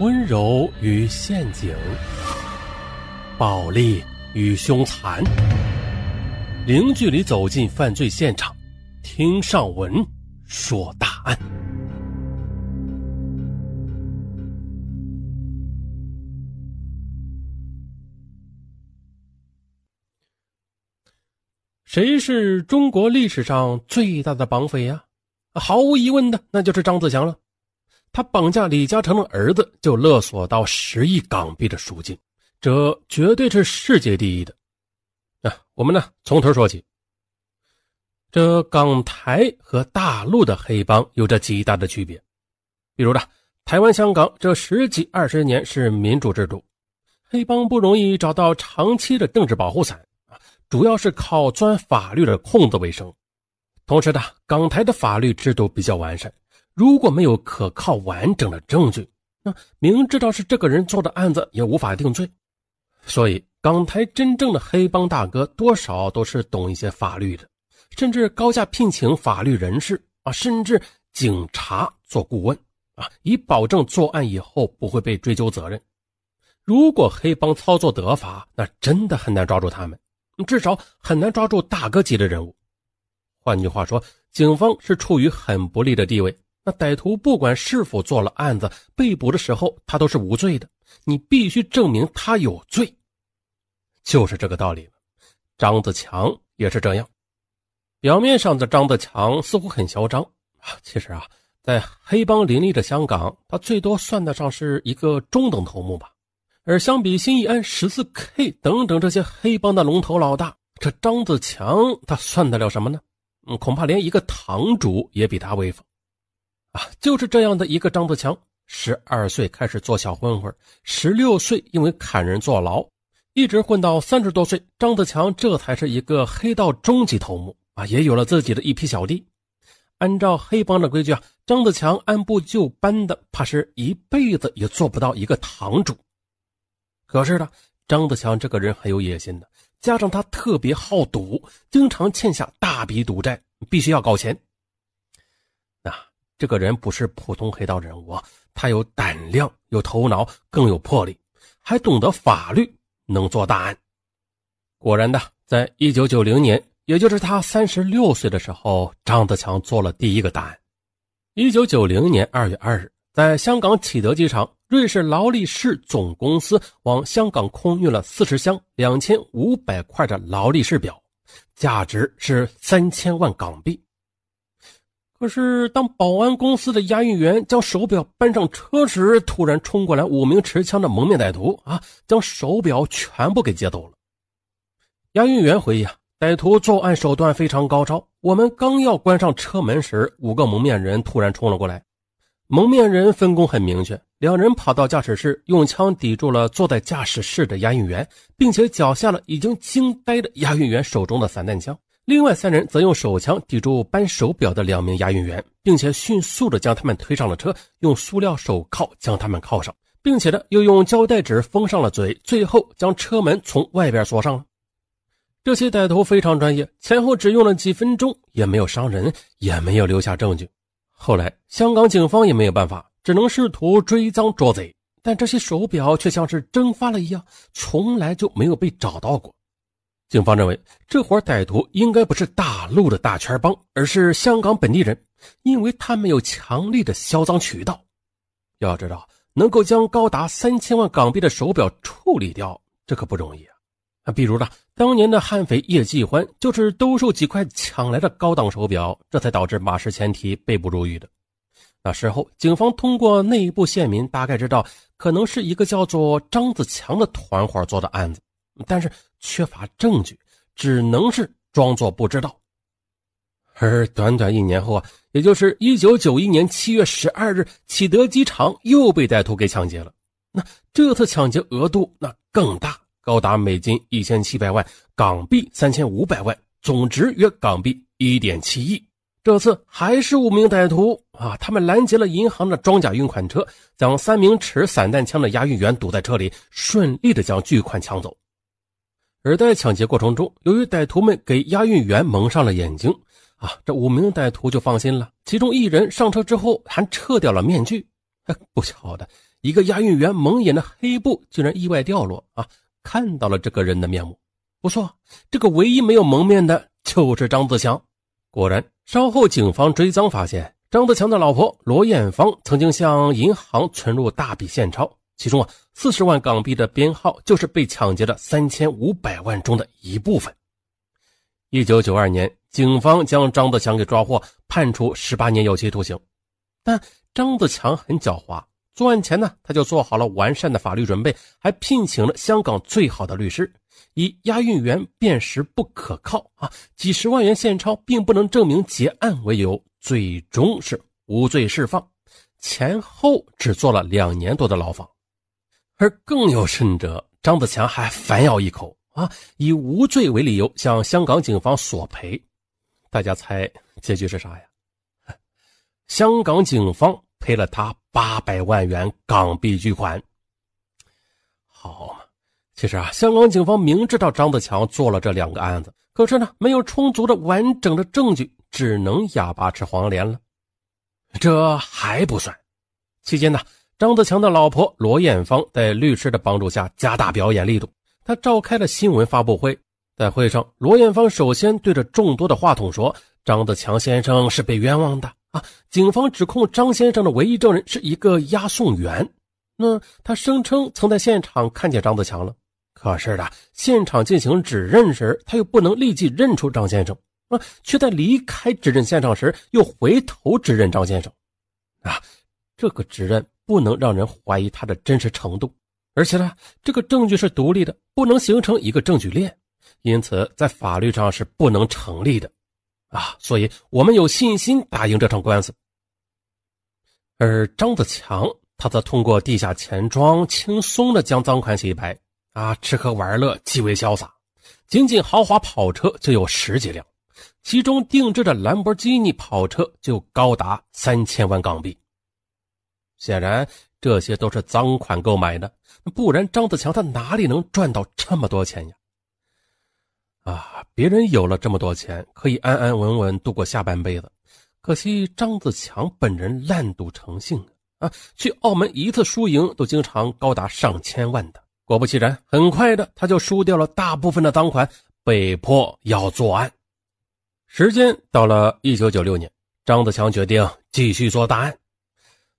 温柔与陷阱，暴力与凶残，零距离走进犯罪现场，听上文说大案。谁是中国历史上最大的绑匪呀？毫无疑问的，那就是张子强了。他绑架李嘉诚的儿子，就勒索到十亿港币的赎金，这绝对是世界第一的。啊，我们呢从头说起。这港台和大陆的黑帮有着极大的区别。比如呢，台湾、香港这十几二十年是民主制度，黑帮不容易找到长期的政治保护伞啊，主要是靠钻法律的空子为生。同时呢，港台的法律制度比较完善。如果没有可靠完整的证据，那明知道是这个人做的案子也无法定罪。所以，港台真正的黑帮大哥多少都是懂一些法律的，甚至高价聘请法律人士啊，甚至警察做顾问啊，以保证作案以后不会被追究责任。如果黑帮操作得法，那真的很难抓住他们，至少很难抓住大哥级的人物。换句话说，警方是处于很不利的地位。那歹徒不管是否做了案子，被捕的时候他都是无罪的。你必须证明他有罪，就是这个道理张子强也是这样。表面上的张子强似乎很嚣张啊，其实啊，在黑帮林立的香港，他最多算得上是一个中等头目吧。而相比新义安、十四 K 等等这些黑帮的龙头老大，这张子强他算得了什么呢？嗯，恐怕连一个堂主也比他威风。啊，就是这样的一个张子强，十二岁开始做小混混，十六岁因为砍人坐牢，一直混到三十多岁，张子强这才是一个黑道中级头目啊，也有了自己的一批小弟。按照黑帮的规矩啊，张子强按部就班的，怕是一辈子也做不到一个堂主。可是呢，张子强这个人很有野心的，加上他特别好赌，经常欠下大笔赌债，必须要搞钱。这个人不是普通黑道人物啊，他有胆量、有头脑，更有魄力，还懂得法律，能做大案。果然的，在一九九零年，也就是他三十六岁的时候，张子强做了第一个大案。一九九零年二月二日，在香港启德机场，瑞士劳力士总公司往香港空运了四十箱两千五百块的劳力士表，价值是三千万港币。可是，当保安公司的押运员将手表搬上车时，突然冲过来五名持枪的蒙面歹徒啊，将手表全部给劫走了。押运员回忆啊，歹徒作案手段非常高超。我们刚要关上车门时，五个蒙面人突然冲了过来。蒙面人分工很明确，两人跑到驾驶室，用枪抵住了坐在驾驶室的押运员，并且缴下了已经惊呆的押运员手中的散弹枪。另外三人则用手枪抵住搬手表的两名押运员，并且迅速的将他们推上了车，用塑料手铐将他们铐上，并且呢又用胶带纸封上了嘴，最后将车门从外边锁上了。这些歹徒非常专业，前后只用了几分钟，也没有伤人，也没有留下证据。后来香港警方也没有办法，只能试图追赃捉贼，但这些手表却像是蒸发了一样，从来就没有被找到过。警方认为，这伙歹徒应该不是大陆的大圈帮，而是香港本地人，因为他们有强力的销赃渠道。要知道，能够将高达三千万港币的手表处理掉，这可不容易啊！比如呢，当年的悍匪叶继欢就是兜售几块抢来的高档手表，这才导致马氏前蹄被捕入狱的。那时候，警方通过内部线民大概知道，可能是一个叫做张子强的团伙做的案子。但是缺乏证据，只能是装作不知道。而短短一年后啊，也就是一九九一年七月十二日，启德机场又被歹徒给抢劫了。那这次抢劫额度那更大，高达美金一千七百万，港币三千五百万，总值约港币一点七亿。这次还是五名歹徒啊，他们拦截了银行的装甲运款车，将三名持散弹枪的押运员堵在车里，顺利的将巨款抢走。而在抢劫过程中，由于歹徒们给押运员蒙上了眼睛，啊，这五名歹徒就放心了。其中一人上车之后还撤掉了面具。不巧的，一个押运员蒙眼的黑布竟然意外掉落啊！看到了这个人的面目，不错，这个唯一没有蒙面的就是张子强。果然，稍后警方追赃发现，张子强的老婆罗艳芳曾经向银行存入大笔现钞，其中啊，四十万港币的编号就是被抢劫的三千五百万中的一部分。一九九二年，警方将张子强给抓获，判处十八年有期徒刑。但张子强很狡猾，作案前呢，他就做好了完善的法律准备，还聘请了香港最好的律师。以押运员辨识不可靠啊，几十万元现钞并不能证明结案为由，最终是无罪释放，前后只坐了两年多的牢房。而更有甚者，张子强还反咬一口啊，以无罪为理由向香港警方索赔。大家猜结局是啥呀？香港警方赔了他八百万元港币巨款。好嘛，其实啊，香港警方明知道张子强做了这两个案子，可是呢，没有充足的完整的证据，只能哑巴吃黄连了。这还不算，期间呢，张子强的老婆罗艳芳在律师的帮助下加大表演力度，他召开了新闻发布会。在会上，罗艳芳首先对着众多的话筒说：“张子强先生是被冤枉的。”啊！警方指控张先生的唯一证人是一个押送员，那他声称曾在现场看见张子强了。可是的，现场进行指认时，他又不能立即认出张先生啊，却在离开指认现场时又回头指认张先生。啊，这个指认不能让人怀疑他的真实程度，而且呢，这个证据是独立的，不能形成一个证据链，因此在法律上是不能成立的。啊，所以我们有信心打赢这场官司。而张子强，他则通过地下钱庄轻松的将赃款洗白，啊，吃喝玩乐极为潇洒，仅仅豪华跑车就有十几辆，其中定制的兰博基尼跑车就高达三千万港币。显然，这些都是赃款购买的，不然张子强他哪里能赚到这么多钱呀？啊，别人有了这么多钱，可以安安稳稳度过下半辈子。可惜张子强本人烂赌成性啊，去澳门一次输赢都经常高达上千万的。果不其然，很快的他就输掉了大部分的赃款，被迫要作案。时间到了一九九六年，张子强决定继续做大案。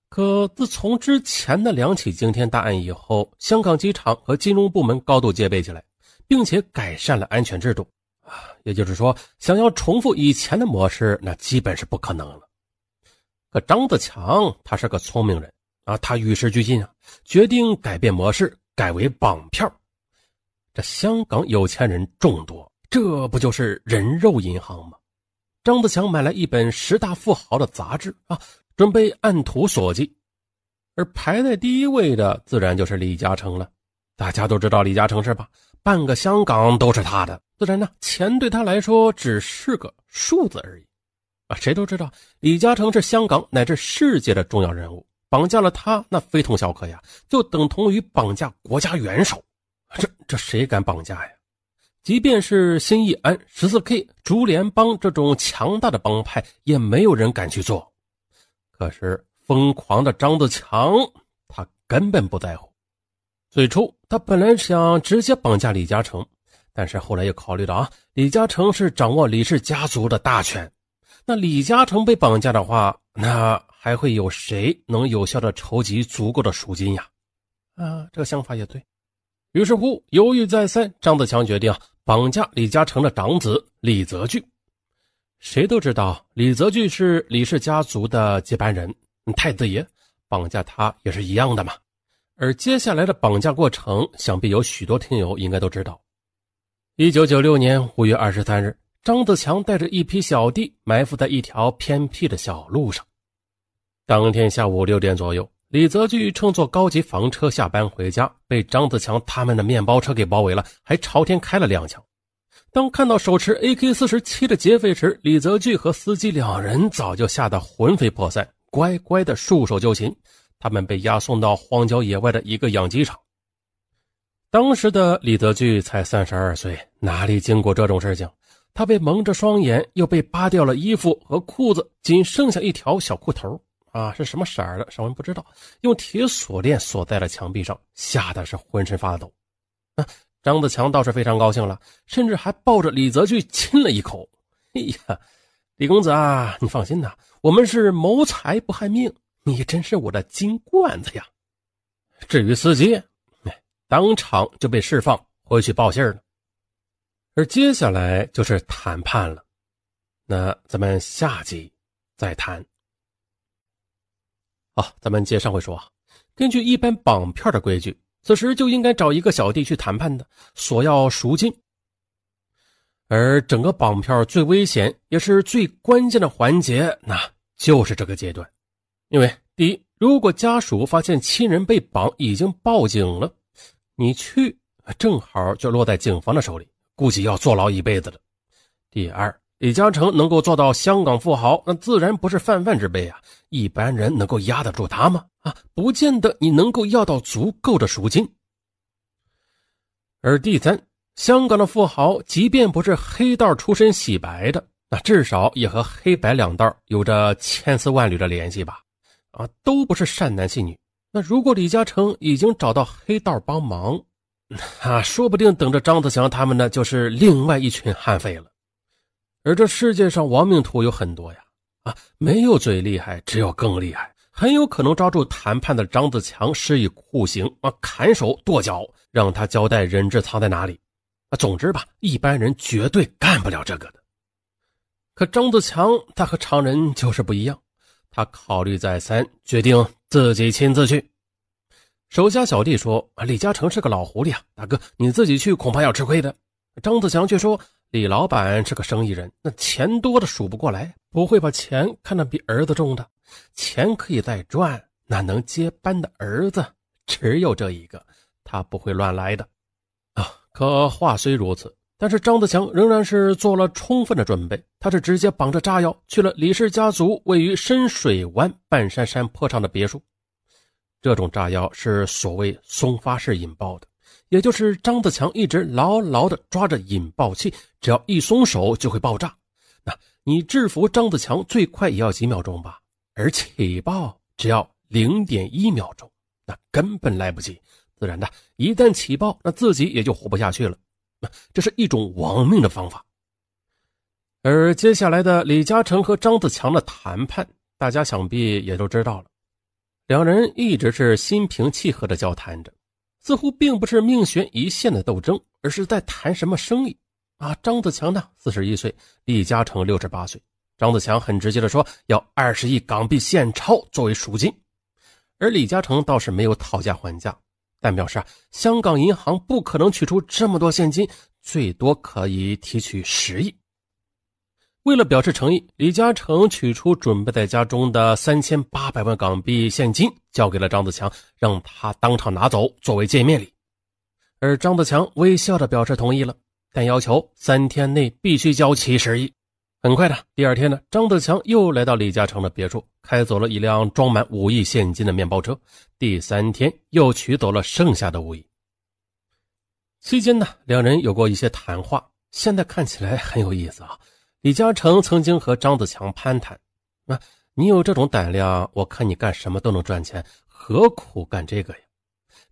可自从之前的两起惊天大案以后，香港机场和金融部门高度戒备起来。并且改善了安全制度啊，也就是说，想要重复以前的模式，那基本是不可能了。可张子强他是个聪明人啊，他与时俱进啊，决定改变模式，改为绑票。这香港有钱人众多，这不就是人肉银行吗？张子强买来一本十大富豪的杂志啊，准备按图索骥。而排在第一位的，自然就是李嘉诚了。大家都知道李嘉诚是吧？半个香港都是他的，自然呢，钱对他来说只是个数字而已。啊，谁都知道李嘉诚是香港乃至世界的重要人物，绑架了他，那非同小可呀，就等同于绑架国家元首。这这谁敢绑架呀？即便是新义安、十四 K、竹联帮这种强大的帮派，也没有人敢去做。可是疯狂的张子强，他根本不在乎。最初，他本来想直接绑架李嘉诚，但是后来又考虑到啊，李嘉诚是掌握李氏家族的大权，那李嘉诚被绑架的话，那还会有谁能有效的筹集足够的赎金呀？啊，这个想法也对。于是乎，犹豫再三，张子强决定绑架李嘉诚的长子李泽钜。谁都知道，李泽钜是李氏家族的接班人，太子爷，绑架他也是一样的嘛。而接下来的绑架过程，想必有许多听友应该都知道。一九九六年五月二十三日，张子强带着一批小弟埋伏在一条偏僻的小路上。当天下午六点左右，李泽钜乘坐高级房车下班回家，被张子强他们的面包车给包围了，还朝天开了两枪。当看到手持 AK 四十七的劫匪时，李泽钜和司机两人早就吓得魂飞魄散，乖乖的束手就擒。他们被押送到荒郊野外的一个养鸡场。当时的李泽钜才三十二岁，哪里经过这种事情？他被蒙着双眼，又被扒掉了衣服和裤子，仅剩下一条小裤头。啊，是什么色儿的，尚文不知道。用铁锁链锁在了墙壁上，吓得是浑身发抖。啊，张子强倒是非常高兴了，甚至还抱着李泽钜亲了一口。哎呀，李公子啊，你放心呐，我们是谋财不害命，你真是我的金罐子呀。至于司机，当场就被释放回去报信了。而接下来就是谈判了，那咱们下集再谈。好，咱们接上回说啊，根据一般绑票的规矩，此时就应该找一个小弟去谈判的，索要赎金。而整个绑票最危险也是最关键的环节，那就是这个阶段。因为第一，如果家属发现亲人被绑，已经报警了，你去正好就落在警方的手里，估计要坐牢一辈子了。第二。李嘉诚能够做到香港富豪，那自然不是泛泛之辈啊！一般人能够压得住他吗？啊，不见得你能够要到足够的赎金。而第三，香港的富豪，即便不是黑道出身洗白的，那至少也和黑白两道有着千丝万缕的联系吧？啊，都不是善男信女。那如果李嘉诚已经找到黑道帮忙，啊，说不定等着张子强他们呢，就是另外一群悍匪了。而这世界上亡命徒有很多呀，啊，没有最厉害，只有更厉害。很有可能抓住谈判的张子强，施以酷刑啊，砍手剁脚，让他交代人质藏在哪里。啊，总之吧，一般人绝对干不了这个的。可张子强他和常人就是不一样，他考虑再三，决定自己亲自去。手下小弟说：“啊，李嘉诚是个老狐狸啊，大哥你自己去恐怕要吃亏的。”张子强却说。李老板是个生意人，那钱多的数不过来，不会把钱看得比儿子重的。钱可以再赚，那能接班的儿子只有这一个，他不会乱来的。啊，可话虽如此，但是张子强仍然是做了充分的准备。他是直接绑着炸药去了李氏家族位于深水湾半山山坡上的别墅。这种炸药是所谓松发式引爆的。也就是张子强一直牢牢地抓着引爆器，只要一松手就会爆炸。那你制服张子强最快也要几秒钟吧？而起爆只要零点一秒钟，那根本来不及。自然的，一旦起爆，那自己也就活不下去了。这是一种亡命的方法。而接下来的李嘉诚和张子强的谈判，大家想必也都知道了。两人一直是心平气和地交谈着。似乎并不是命悬一线的斗争，而是在谈什么生意啊？张子强呢，四十一岁，李嘉诚六十八岁。张子强很直接的说要二十亿港币现钞作为赎金，而李嘉诚倒是没有讨价还价，但表示啊，香港银行不可能取出这么多现金，最多可以提取十亿。为了表示诚意，李嘉诚取出准备在家中的三千八百万港币现金，交给了张子强，让他当场拿走作为见面礼。而张子强微笑的表示同意了，但要求三天内必须交齐十亿。很快的，第二天呢，张子强又来到李嘉诚的别墅，开走了一辆装满五亿现金的面包车。第三天又取走了剩下的五亿。期间呢，两人有过一些谈话，现在看起来很有意思啊。李嘉诚曾经和张子强攀谈：“啊，你有这种胆量，我看你干什么都能赚钱，何苦干这个呀？”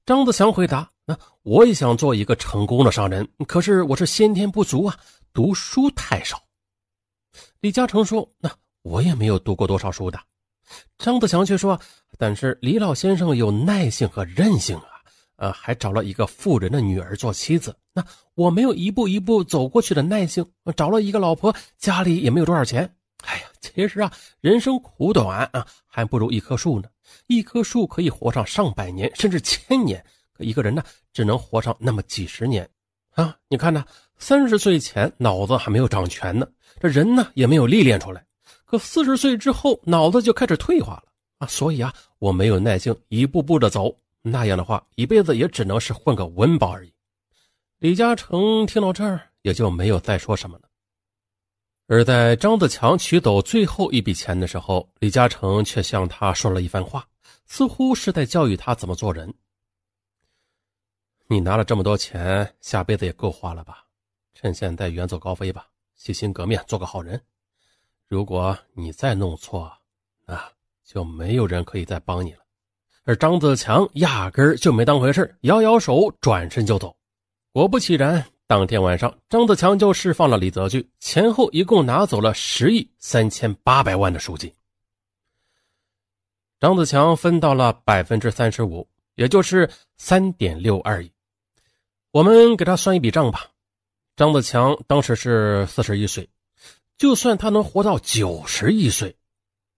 张子强回答：“啊，我也想做一个成功的商人，可是我是先天不足啊，读书太少。”李嘉诚说：“那我也没有读过多少书的。”张子强却说：“但是李老先生有耐性和韧性啊。”呃，还找了一个富人的女儿做妻子。那我没有一步一步走过去的耐性，找了一个老婆，家里也没有多少钱。哎呀，其实啊，人生苦短啊，还不如一棵树呢。一棵树可以活上上百年，甚至千年，可一个人呢，只能活上那么几十年。啊，你看呢，三十岁前脑子还没有长全呢，这人呢也没有历练出来。可四十岁之后，脑子就开始退化了啊。所以啊，我没有耐性，一步步的走。那样的话，一辈子也只能是混个温饱而已。李嘉诚听到这儿，也就没有再说什么了。而在张子强取走最后一笔钱的时候，李嘉诚却向他说了一番话，似乎是在教育他怎么做人。你拿了这么多钱，下辈子也够花了吧？趁现在远走高飞吧，洗心革面，做个好人。如果你再弄错，那就没有人可以再帮你了。而张子强压根儿就没当回事摇摇手，转身就走。果不其然，当天晚上，张子强就释放了李泽钜，前后一共拿走了十亿三千八百万的赎金。张子强分到了百分之三十五，也就是三点六二亿。我们给他算一笔账吧。张子强当时是四十一岁，就算他能活到九十一岁，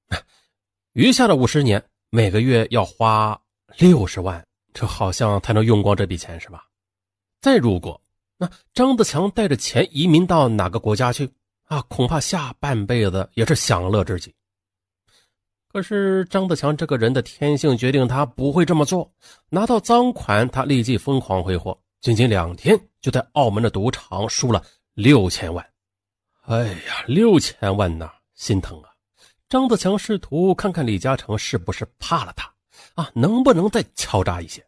余下的五十年每个月要花六十万，这好像才能用光这笔钱，是吧？再如果那张子强带着钱移民到哪个国家去啊，恐怕下半辈子也是享乐之极。可是张子强这个人的天性决定他不会这么做。拿到赃款，他立即疯狂挥霍，仅仅两天就在澳门的赌场输了六千万。哎呀，六千万呐，心疼啊！张子强试图看看李嘉诚是不是怕了他啊，能不能再敲诈一些。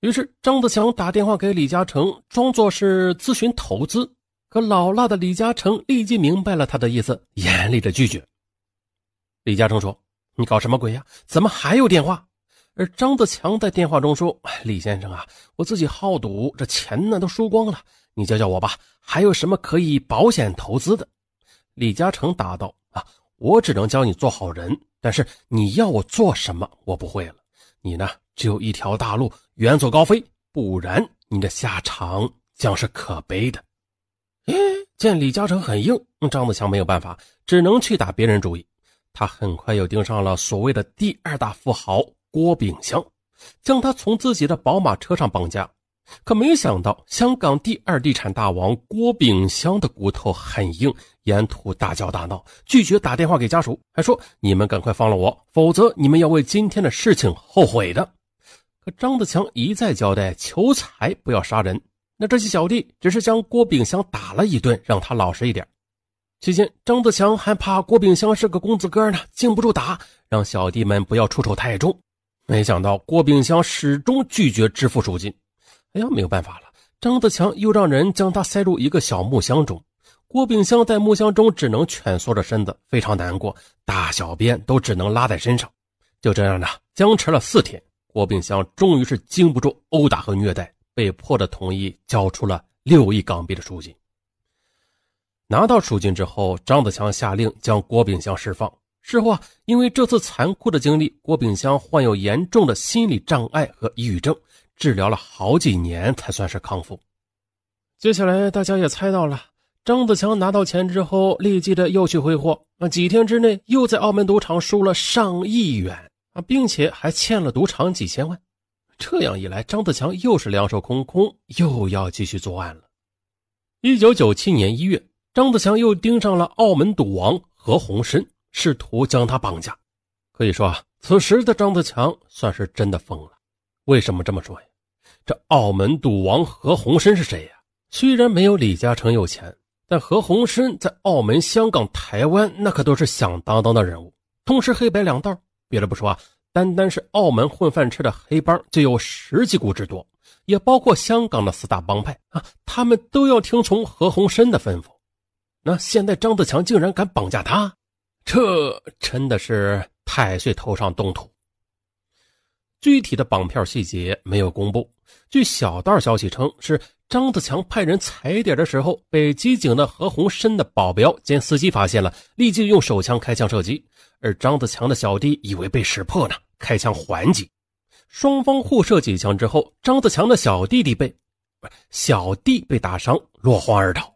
于是张子强打电话给李嘉诚，装作是咨询投资。可老辣的李嘉诚立即明白了他的意思，严厉的拒绝。李嘉诚说。你搞什么鬼呀？怎么还有电话？而张子强在电话中说：“李先生啊，我自己好赌，这钱呢都输光了。你教教我吧，还有什么可以保险投资的？”李嘉诚答道：“，我只能教你做好人，但是你要我做什么，我不会了。你呢，只有一条大路，远走高飞，不然你的下场将是可悲的。”哎，见李嘉诚很硬，张子强没有办法，只能去打别人主意。他很快又盯上了所谓的第二大富豪郭炳湘，将他从自己的宝马车上绑架。可没想到，香港第二地产大王郭炳湘的骨头很硬，沿途大叫大闹，拒绝打电话给家属，还说：“你们赶快放了我，否则你们要为今天的事情后悔的。”可张子强一再交代求财，不要杀人。那这些小弟只是将郭炳湘打了一顿，让他老实一点。期间，张子强还怕郭炳湘是个公子哥呢，经不住打，让小弟们不要出手太重。没想到郭炳湘始终拒绝支付赎金。哎呀，没有办法了，张子强又让人将他塞入一个小木箱中。郭炳湘在木箱中只能蜷缩着身子，非常难过，大小便都只能拉在身上。就这样的僵持了四天，郭炳湘终于是经不住殴打和虐待，被迫的同意交出了六亿港币的赎金。拿到赎金之后，张子强下令将郭炳湘释放。事后啊，因为这次残酷的经历，郭炳湘患有严重的心理障碍和抑郁症，治疗了好几年才算是康复。接下来大家也猜到了，张子强拿到钱之后，立即的又去挥霍啊，几天之内又在澳门赌场输了上亿元啊，并且还欠了赌场几千万。这样一来，张子强又是两手空空，又要继续作案了。一九九七年一月。张子强又盯上了澳门赌王何鸿燊，试图将他绑架。可以说啊，此时的张子强算是真的疯了。为什么这么说呀？这澳门赌王何鸿燊是谁呀？虽然没有李嘉诚有钱，但何鸿燊在澳门、香港、台湾那可都是响当当的人物，同时黑白两道。别的不说啊，单单是澳门混饭吃的黑帮就有十几股之多，也包括香港的四大帮派啊，他们都要听从何鸿燊的吩咐。那现在张子强竟然敢绑架他，这真的是太岁头上动土。具体的绑票细节没有公布。据小道消息称，是张子强派人踩点的时候，被机警的何鸿燊的保镖兼司机发现了，立即用手枪开枪射击。而张子强的小弟以为被识破呢，开枪还击。双方互射几枪之后，张子强的小弟弟被小弟被打伤，落荒而逃。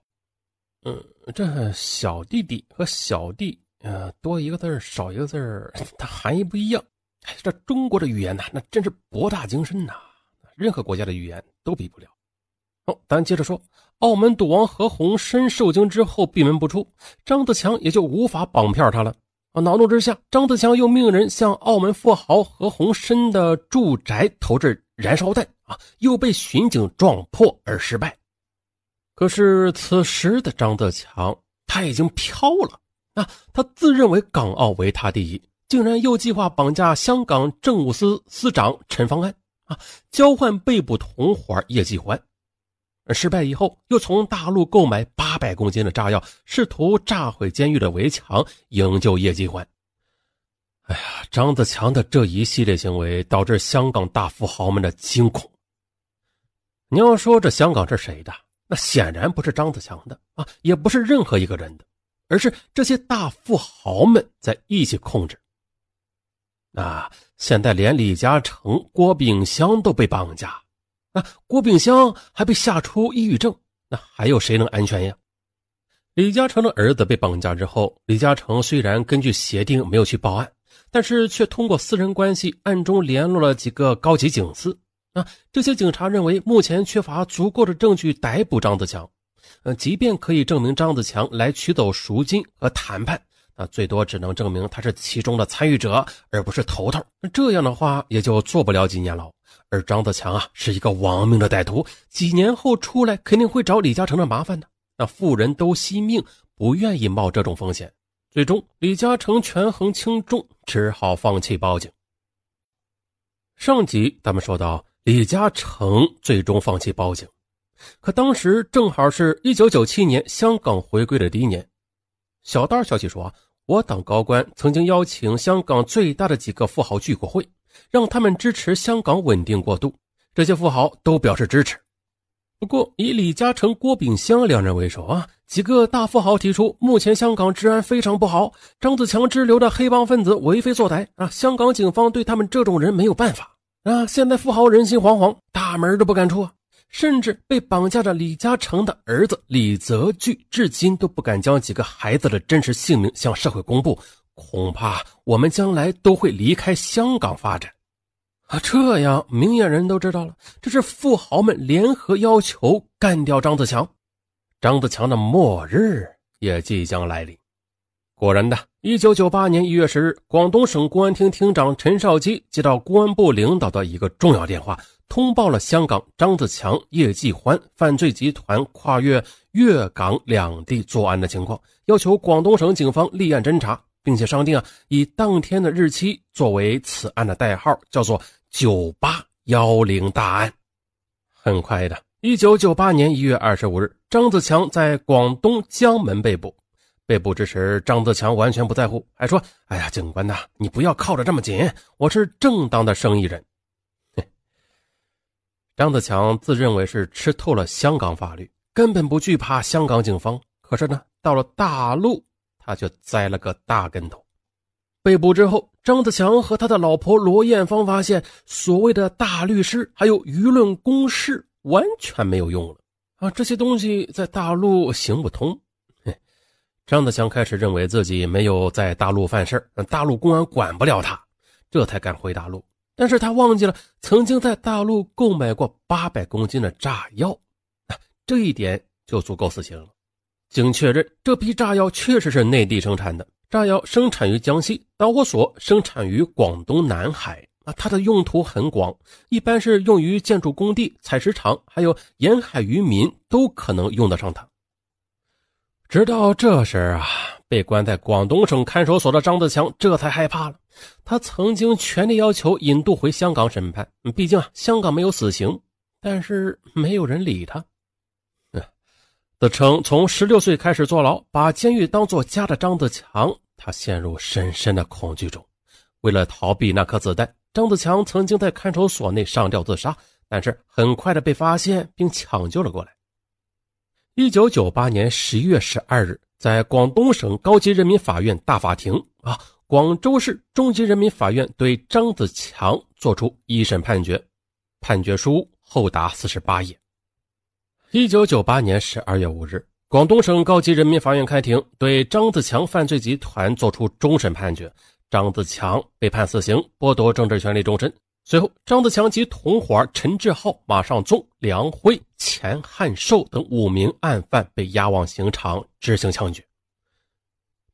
嗯。这小弟弟和小弟，呃，多一个字少一个字它含义不一样。这中国的语言呐，那真是博大精深呐，任何国家的语言都比不了。好，咱接着说，澳门赌王何鸿燊受惊之后闭门不出，张子强也就无法绑票他了。啊，恼怒之下，张子强又命人向澳门富豪何鸿燊的住宅投掷燃烧弹，啊，又被巡警撞破而失败。可是此时的张德强他已经飘了啊！他自认为港澳为他第一，竟然又计划绑架香港政务司司长陈方安啊，交换被捕同伙叶继欢。失败以后，又从大陆购买八百公斤的炸药，试图炸毁监狱的围墙，营救叶继欢。哎呀，张子强的这一系列行为导致香港大富豪们的惊恐。你要说这香港是谁的？那显然不是张子强的啊，也不是任何一个人的，而是这些大富豪们在一起控制。啊，现在连李嘉诚、郭炳湘都被绑架，啊，郭炳湘还被吓出抑郁症，那还有谁能安全呀？李嘉诚的儿子被绑架之后，李嘉诚虽然根据协定没有去报案。但是却通过私人关系暗中联络了几个高级警司啊！这些警察认为目前缺乏足够的证据逮捕张子强，呃，即便可以证明张子强来取走赎金和谈判，那最多只能证明他是其中的参与者，而不是头头。这样的话也就坐不了几年牢。而张子强啊是一个亡命的歹徒，几年后出来肯定会找李嘉诚的麻烦的。那富人都惜命，不愿意冒这种风险。最终，李嘉诚权衡轻重，只好放弃报警。上集咱们说到，李嘉诚最终放弃报警，可当时正好是一九九七年香港回归的第一年。小道消息说，我党高官曾经邀请香港最大的几个富豪聚过会，让他们支持香港稳定过渡。这些富豪都表示支持。不过，以李嘉诚、郭炳湘两人为首啊。几个大富豪提出，目前香港治安非常不好，张子强支流的黑帮分子为非作歹啊！香港警方对他们这种人没有办法啊！现在富豪人心惶惶，大门都不敢出啊！甚至被绑架的李嘉诚的儿子李泽钜，至今都不敢将几个孩子的真实姓名向社会公布，恐怕我们将来都会离开香港发展啊！这样，明眼人都知道了，这是富豪们联合要求干掉张子强。张子强的末日也即将来临。果然的，一九九八年一月十日，广东省公安厅厅长陈少基接到公安部领导的一个重要电话，通报了香港张子强、叶继欢犯罪集团跨越粤港两地作案的情况，要求广东省警方立案侦查，并且商定啊，以当天的日期作为此案的代号，叫做“九八幺零大案”。很快的。一九九八年一月二十五日，张子强在广东江门被捕。被捕之时，张子强完全不在乎，还说：“哎呀，警官呐，你不要靠着这么紧，我是正当的生意人。”张子强自认为是吃透了香港法律，根本不惧怕香港警方。可是呢，到了大陆，他却栽了个大跟头。被捕之后，张子强和他的老婆罗艳芳发现，所谓的大律师还有舆论攻势。完全没有用了啊！这些东西在大陆行不通。张子强开始认为自己没有在大陆犯事大陆公安管不了他，这才敢回大陆。但是他忘记了曾经在大陆购买过八百公斤的炸药，这一点就足够死刑了。经确认，这批炸药确实是内地生产的，炸药生产于江西，导火索生产于广东南海。啊它的用途很广，一般是用于建筑工地、采石场，还有沿海渔民都可能用得上它。直到这时啊，被关在广东省看守所的张子强这才害怕了。他曾经全力要求引渡回香港审判，毕竟啊，香港没有死刑，但是没有人理他。自称从十六岁开始坐牢，把监狱当作家的张子强，他陷入深深的恐惧中。为了逃避那颗子弹。张子强曾经在看守所内上吊自杀，但是很快的被发现并抢救了过来。一九九八年十一月十二日，在广东省高级人民法院大法庭啊，广州市中级人民法院对张子强作出一审判决，判决书厚达四十八页。一九九八年十二月五日，广东省高级人民法院开庭，对张子强犯罪集团作出终审判决。张子强被判死刑，剥夺政治权利终身。随后，张子强及同伙陈志浩、马尚宗、梁辉、钱汉寿等五名案犯被押往刑场执行枪决。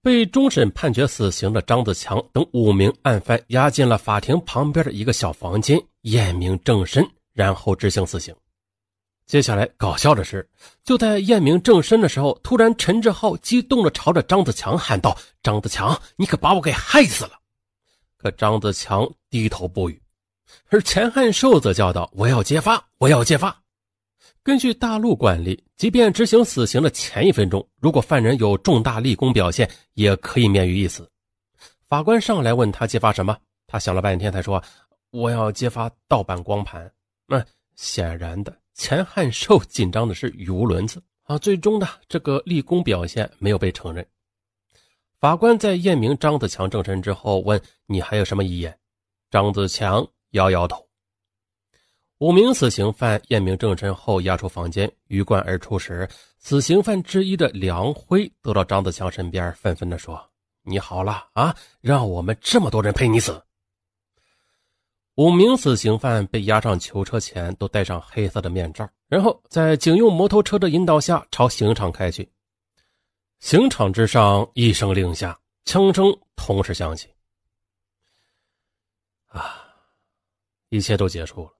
被终审判决死刑的张子强等五名案犯押进了法庭旁边的一个小房间，验明正身，然后执行死刑。接下来搞笑的是，就在验明正身的时候，突然陈志浩激动地朝着张子强喊道：“张子强，你可把我给害死了！”可张子强低头不语，而钱汉寿则叫道：“我要揭发，我要揭发！”根据大陆惯例，即便执行死刑的前一分钟，如果犯人有重大立功表现，也可以免于一死。法官上来问他揭发什么，他想了半天才说：“我要揭发盗版光盘。”那显然的，钱汉寿紧张的是语无伦次啊。最终的这个立功表现没有被承认。法官在验明张子强正身之后问：“你还有什么遗言？”张子强摇摇头。五名死刑犯验明正身后押出房间，鱼贯而出时，死刑犯之一的梁辉走到张子强身边，愤愤地说：“你好了啊，让我们这么多人陪你死。”五名死刑犯被押上囚车前，都戴上黑色的面罩，然后在警用摩托车的引导下朝刑场开去。刑场之上一声令下，枪声同时响起。啊，一切都结束了。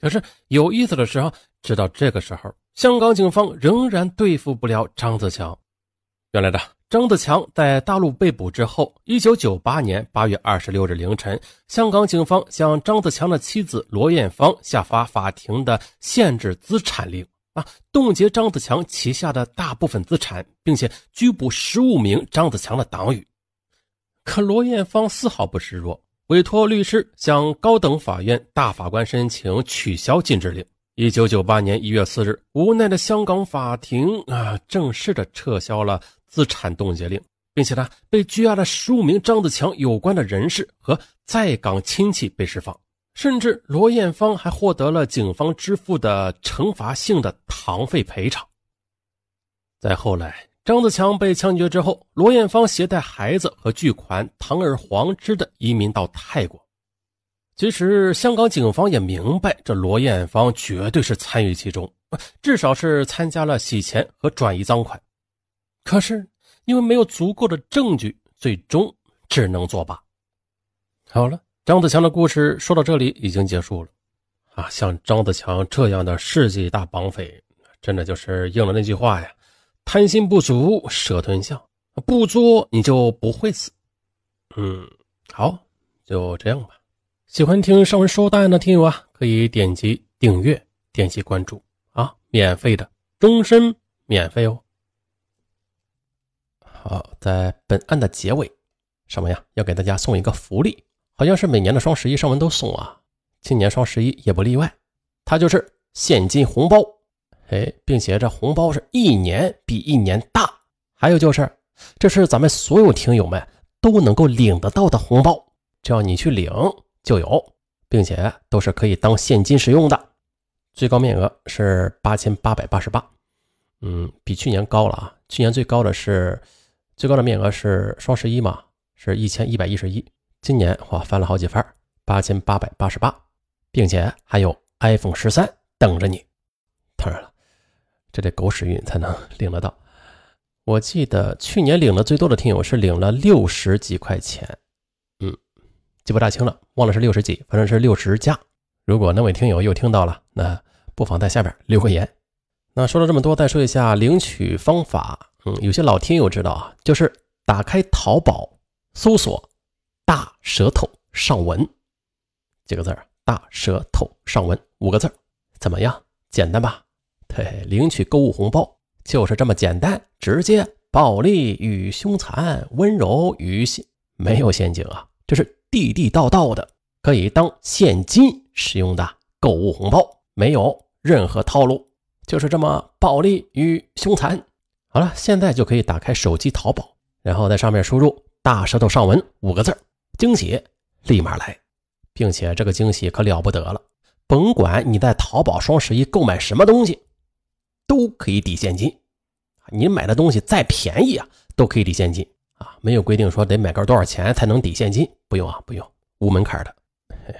可是有意思的是啊，直到这个时候，香港警方仍然对付不了张子强。原来的。张子强在大陆被捕之后，一九九八年八月二十六日凌晨，香港警方向张子强的妻子罗艳芳下发法庭的限制资产令，啊，冻结张子强旗下的大部分资产，并且拘捕十五名张子强的党羽。可罗艳芳丝毫不示弱，委托律师向高等法院大法官申请取消禁止令。一九九八年一月四日，无奈的香港法庭啊，正式的撤销了。资产冻结令，并且呢，被拘押的十五名张子强有关的人士和在港亲戚被释放，甚至罗艳芳还获得了警方支付的惩罚性的堂费赔偿。再后来，张子强被枪决之后，罗艳芳携带孩子和巨款堂而皇之的移民到泰国。其实，香港警方也明白，这罗艳芳绝对是参与其中，至少是参加了洗钱和转移赃款。可是，因为没有足够的证据，最终只能作罢。好了，张子强的故事说到这里已经结束了。啊，像张子强这样的世纪大绑匪，真的就是应了那句话呀：“贪心不足蛇吞象，不作你就不会死。”嗯，好，就这样吧。喜欢听上文说大案的听友啊，可以点击订阅，点击关注。啊，免费的，终身免费哦。好，在本案的结尾，上文呀要给大家送一个福利，好像是每年的双十一上文都送啊，今年双十一也不例外，它就是现金红包，哎，并且这红包是一年比一年大，还有就是，这是咱们所有听友们都能够领得到的红包，只要你去领就有，并且都是可以当现金使用的，最高面额是八千八百八十八，嗯，比去年高了啊，去年最高的是。最高的面额是双十一嘛，是一千一百一十一。今年哇翻了好几番，八千八百八十八，并且还有 iPhone 十三等着你。当然了，这得狗屎运才能领得到。我记得去年领的最多的听友是领了六十几块钱，嗯，记不大清了，忘了是六十几，反正是六十加。如果那位听友又听到了，那不妨在下边留个言。那说了这么多，再说一下领取方法。嗯，有些老听友知道啊，就是打开淘宝，搜索“大舌头上文”几个字儿，“大舌头上文”五个字儿，怎么样？简单吧？嘿嘿，领取购物红包就是这么简单，直接，暴力与凶残，温柔与陷，没有陷阱啊，这是地地道道的，可以当现金使用的购物红包，没有任何套路，就是这么暴力与凶残。好了，现在就可以打开手机淘宝，然后在上面输入“大舌头上文”五个字惊喜立马来，并且这个惊喜可了不得了，甭管你在淘宝双十一购买什么东西，都可以抵现金。你买的东西再便宜啊，都可以抵现金啊，没有规定说得买个多少钱才能抵现金，不用啊，不用，无门槛的。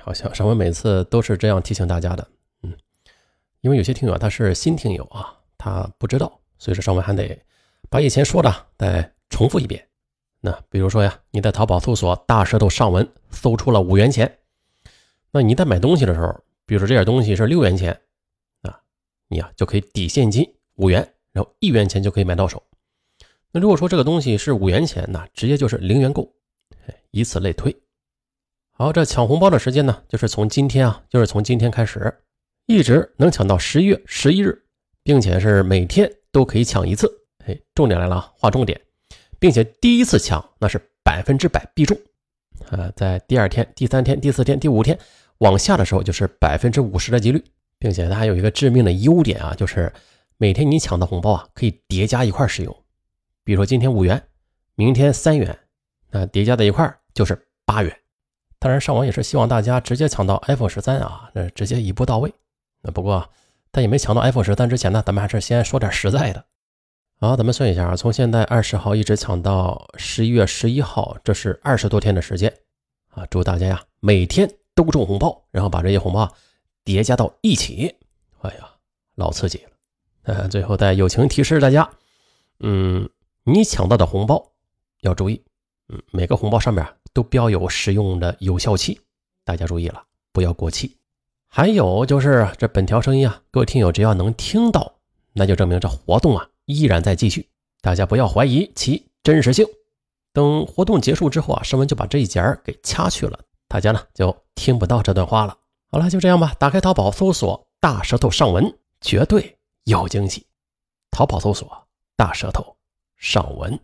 好像上文每次都是这样提醒大家的，嗯，因为有些听友他是新听友啊，他不知道。所以说，上文还得把以前说的再重复一遍。那比如说呀，你在淘宝搜索“大舌头上文”，搜出了五元钱，那你在买东西的时候，比如说这点东西是六元钱，你呀就可以抵现金五元，然后一元钱就可以买到手。那如果说这个东西是五元钱，那直接就是零元购，以此类推。好，这抢红包的时间呢，就是从今天啊，就是从今天开始，一直能抢到十一月十一日，并且是每天。都可以抢一次，哎，重点来了啊，划重点，并且第一次抢那是百分之百必中。呃，在第二天、第三天、第四天、第五天往下的时候，就是百分之五十的几率，并且它还有一个致命的优点啊，就是每天你抢的红包啊，可以叠加一块使用。比如说今天五元，明天三元，那叠加在一块就是八元。当然，上网也是希望大家直接抢到 iPhone 十三啊，那直接一步到位。那不过，在也没抢到 iPhone 十三之前呢，咱们还是先说点实在的。好，咱们算一下啊，从现在二十号一直抢到十一月十一号，这是二十多天的时间啊！祝大家呀，每天都中红包，然后把这些红包啊叠加到一起。哎呀，老刺激了！呃，最后再友情提示大家，嗯，你抢到的红包要注意，嗯，每个红包上面都标有使用的有效期，大家注意了，不要过期。还有就是这本条声音啊，各位听友只要能听到，那就证明这活动啊。依然在继续，大家不要怀疑其真实性。等活动结束之后啊，声文就把这一节给掐去了，大家呢就听不到这段话了。好了，就这样吧。打开淘宝搜索“大舌头上文”，绝对有惊喜。淘宝搜索“大舌头上文”。